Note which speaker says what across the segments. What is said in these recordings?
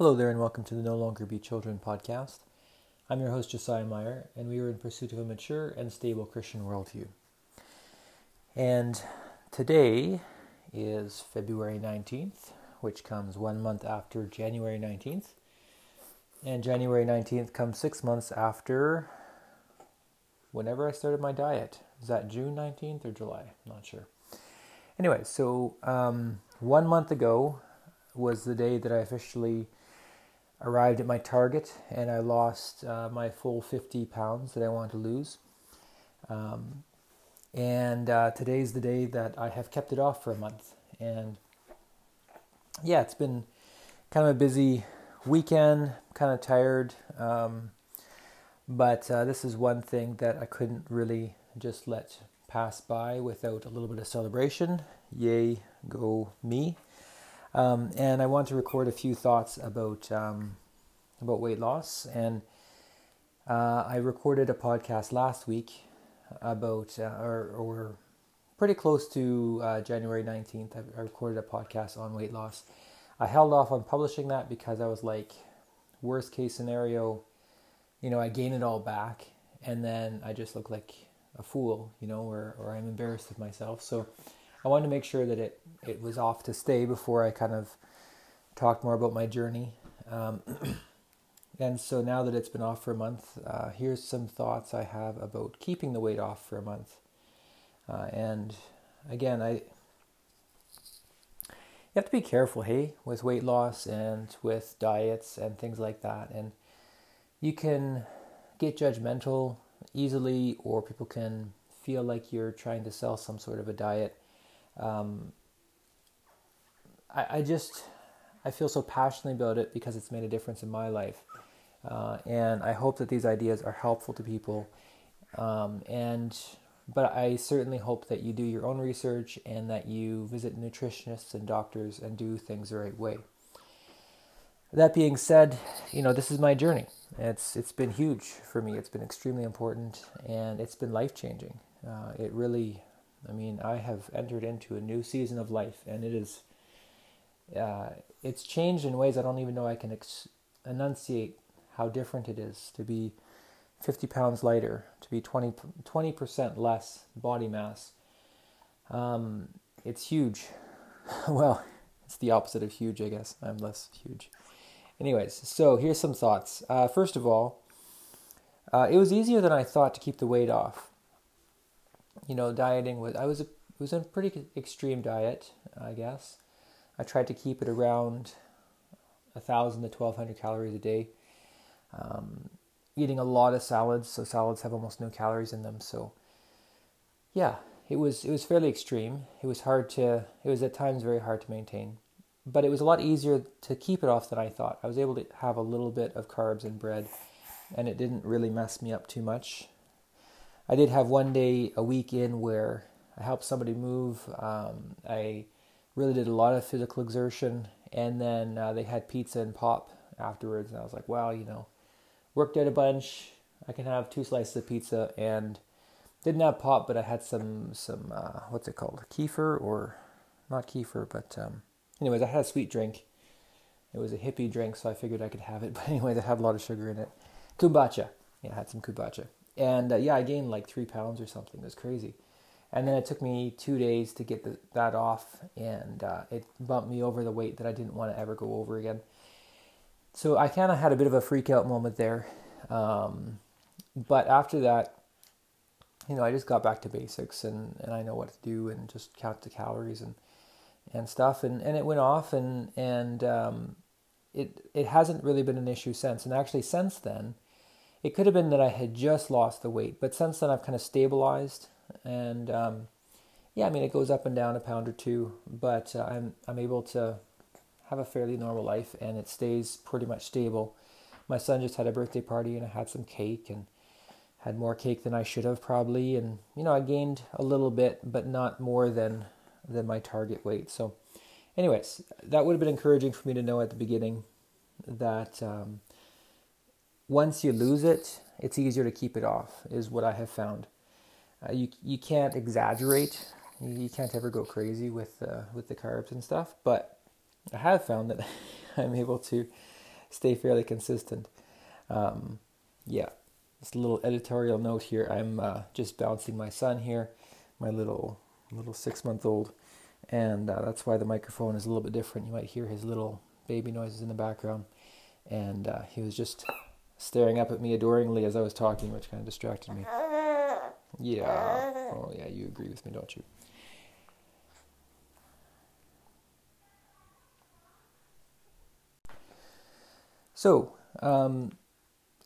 Speaker 1: Hello there, and welcome to the No Longer Be Children podcast. I'm your host, Josiah Meyer, and we are in pursuit of a mature and stable Christian worldview. And today is February 19th, which comes one month after January 19th. And January 19th comes six months after whenever I started my diet. Is that June 19th or July? I'm not sure. Anyway, so um, one month ago was the day that I officially arrived at my target and I lost uh, my full 50 pounds that I wanted to lose. Um, and uh, today's the day that I have kept it off for a month. And yeah, it's been kind of a busy weekend, kind of tired. Um, but uh, this is one thing that I couldn't really just let pass by without a little bit of celebration. Yay, go me. Um, and I want to record a few thoughts about um, about weight loss. And uh, I recorded a podcast last week about, uh, or, or pretty close to uh, January 19th. I, I recorded a podcast on weight loss. I held off on publishing that because I was like, worst case scenario, you know, I gain it all back and then I just look like a fool, you know, or, or I'm embarrassed of myself. So I wanted to make sure that it, it was off to stay before I kind of talked more about my journey. Um, and so now that it's been off for a month, uh, here's some thoughts I have about keeping the weight off for a month. Uh, and again, I you have to be careful, hey, with weight loss and with diets and things like that. And you can get judgmental easily, or people can feel like you're trying to sell some sort of a diet um, I, I, just I feel so passionately about it because it's made a difference in my life, uh, and I hope that these ideas are helpful to people. Um, and but I certainly hope that you do your own research and that you visit nutritionists and doctors and do things the right way. That being said, you know this is my journey. It's it's been huge for me. It's been extremely important and it's been life changing. Uh, it really I mean, I have entered into a new season of life, and it is, uh, it's changed in ways I don't even know I can ex- enunciate how different it is to be 50 pounds lighter, to be 20 20% less body mass. Um, it's huge. well, it's the opposite of huge, I guess. I'm less huge. Anyways, so here's some thoughts. Uh, first of all, uh, it was easier than I thought to keep the weight off you know, dieting was I was a, was a pretty extreme diet, I guess. I tried to keep it around a thousand to twelve hundred calories a day. Um, eating a lot of salads, so salads have almost no calories in them. So, yeah, it was it was fairly extreme. It was hard to it was at times very hard to maintain, but it was a lot easier to keep it off than I thought. I was able to have a little bit of carbs and bread, and it didn't really mess me up too much. I did have one day a week in where I helped somebody move. Um, I really did a lot of physical exertion, and then uh, they had pizza and pop afterwards, and I was like, wow, you know, worked out a bunch. I can have two slices of pizza, and didn't have pop, but I had some some uh, what's it called, kefir or not kefir, but um, anyways, I had a sweet drink. It was a hippie drink, so I figured I could have it. But anyways, it had a lot of sugar in it. Kombucha. Yeah, I had some kombucha and uh, yeah, I gained like three pounds or something. It was crazy. And then it took me two days to get the, that off, and uh, it bumped me over the weight that I didn't want to ever go over again. So I kind of had a bit of a freak out moment there. Um, but after that, you know, I just got back to basics and, and I know what to do and just count the calories and and stuff and, and it went off and and um, it it hasn't really been an issue since. And actually since then, it could have been that I had just lost the weight, but since then I've kind of stabilized, and um, yeah, I mean it goes up and down a pound or two, but uh, I'm I'm able to have a fairly normal life, and it stays pretty much stable. My son just had a birthday party, and I had some cake, and had more cake than I should have probably, and you know I gained a little bit, but not more than than my target weight. So, anyways, that would have been encouraging for me to know at the beginning that. Um, once you lose it, it's easier to keep it off, is what I have found. Uh, you you can't exaggerate. You, can't ever go crazy with uh, with the carbs and stuff. But I have found that I'm able to stay fairly consistent. Um, yeah, just a little editorial note here. I'm uh, just bouncing my son here, my little little six month old, and uh, that's why the microphone is a little bit different. You might hear his little baby noises in the background, and uh, he was just staring up at me adoringly as I was talking, which kind of distracted me. Yeah. Oh, yeah, you agree with me, don't you? So, um,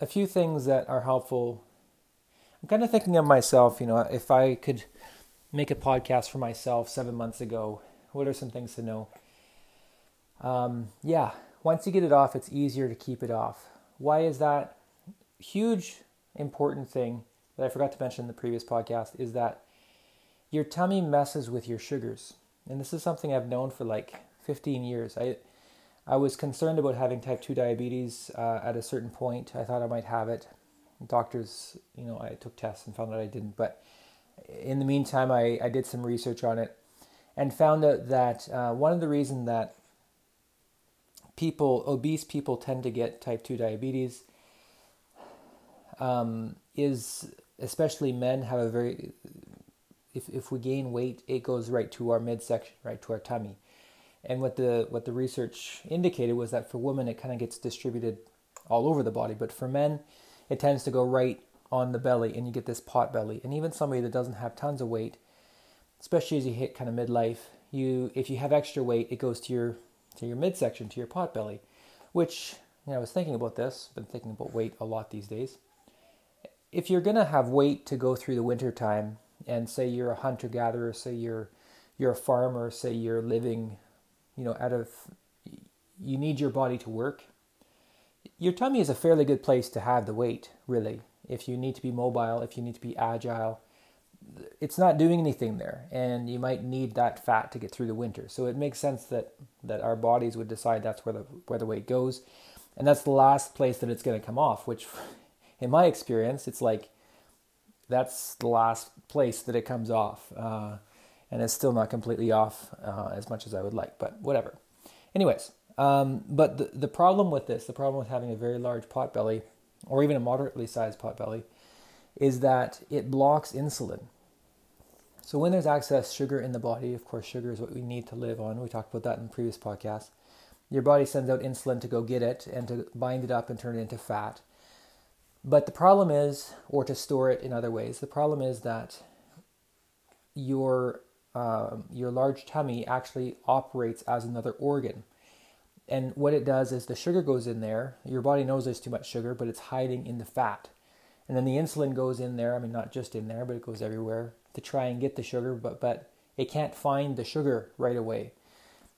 Speaker 1: a few things that are helpful. I'm kind of thinking of myself, you know, if I could make a podcast for myself seven months ago, what are some things to know? Um, yeah, once you get it off, it's easier to keep it off. Why is that? Huge, important thing that I forgot to mention in the previous podcast is that your tummy messes with your sugars. And this is something I've known for like 15 years. I I was concerned about having type 2 diabetes uh, at a certain point. I thought I might have it. Doctors, you know, I took tests and found out I didn't. But in the meantime, I, I did some research on it and found out that uh, one of the reasons that people, obese people, tend to get type 2 diabetes um, is especially men have a very, if, if we gain weight, it goes right to our midsection, right to our tummy. And what the what the research indicated was that for women it kind of gets distributed all over the body, but for men it tends to go right on the belly, and you get this pot belly. And even somebody that doesn't have tons of weight, especially as you hit kind of midlife, you if you have extra weight, it goes to your to your midsection, to your pot belly, which you know, I was thinking about this. Been thinking about weight a lot these days. If you're gonna have weight to go through the winter time, and say you're a hunter gatherer, say you're you're a farmer, say you're living you know, out of you need your body to work. Your tummy is a fairly good place to have the weight, really. If you need to be mobile, if you need to be agile, it's not doing anything there, and you might need that fat to get through the winter. So it makes sense that that our bodies would decide that's where the where the weight goes, and that's the last place that it's going to come off. Which, in my experience, it's like that's the last place that it comes off. Uh, and it's still not completely off uh, as much as I would like, but whatever. Anyways, um, but the, the problem with this, the problem with having a very large pot belly, or even a moderately sized pot belly, is that it blocks insulin. So when there's excess sugar in the body, of course, sugar is what we need to live on. We talked about that in the previous podcast. Your body sends out insulin to go get it and to bind it up and turn it into fat. But the problem is, or to store it in other ways, the problem is that your um, your large tummy actually operates as another organ. And what it does is the sugar goes in there. Your body knows there's too much sugar, but it's hiding in the fat. And then the insulin goes in there. I mean, not just in there, but it goes everywhere to try and get the sugar, but, but it can't find the sugar right away.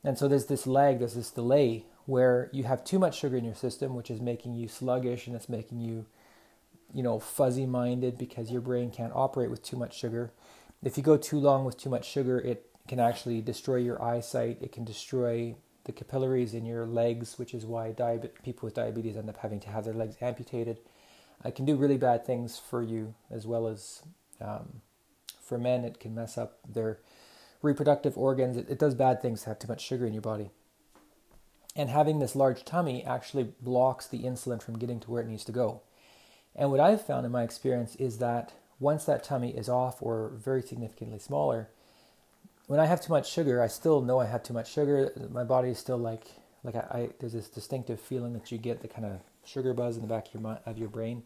Speaker 1: And so there's this lag, there's this delay where you have too much sugar in your system, which is making you sluggish and it's making you, you know, fuzzy minded because your brain can't operate with too much sugar. If you go too long with too much sugar, it can actually destroy your eyesight. It can destroy the capillaries in your legs, which is why diabe- people with diabetes end up having to have their legs amputated. It can do really bad things for you as well as um, for men. It can mess up their reproductive organs. It, it does bad things to have too much sugar in your body. And having this large tummy actually blocks the insulin from getting to where it needs to go. And what I've found in my experience is that once that tummy is off or very significantly smaller, when I have too much sugar, I still know I have too much sugar. My body is still like like I, I there's this distinctive feeling that you get the kind of sugar buzz in the back of your of your brain.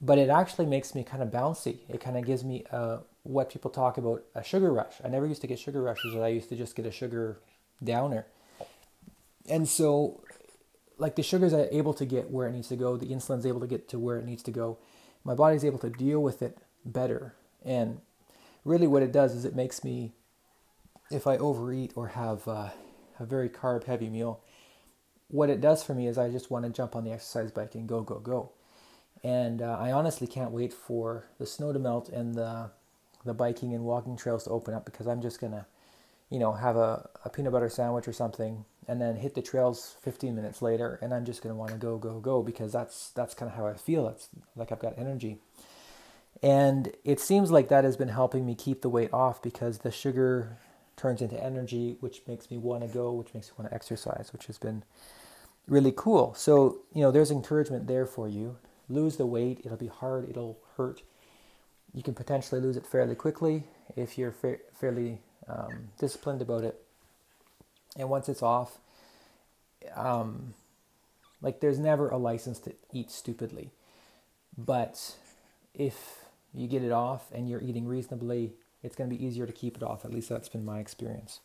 Speaker 1: But it actually makes me kind of bouncy. It kind of gives me uh, what people talk about a sugar rush. I never used to get sugar rushes. I used to just get a sugar downer. And so, like the sugar is able to get where it needs to go. The insulin is able to get to where it needs to go my body's able to deal with it better. And really, what it does is it makes me, if I overeat or have uh, a very carb heavy meal, what it does for me is I just want to jump on the exercise bike and go, go, go. And uh, I honestly can't wait for the snow to melt and the the biking and walking trails to open up because I'm just gonna, you know, have a, a peanut butter sandwich or something and then hit the trails 15 minutes later and i'm just to want to go go go because that's that's kind of how i feel it's like i've got energy and it seems like that has been helping me keep the weight off because the sugar turns into energy which makes me want to go which makes me want to exercise which has been really cool. So, you know, there's encouragement there for you. Lose the weight. It'll be hard. It'll hurt. You can potentially lose it fairly quickly if you're fa- fairly um, disciplined about it. And once it's off, um, like there's never a license to eat stupidly. But if you get it off and you're eating reasonably, it's going to be easier to keep it off. At least that's been my experience.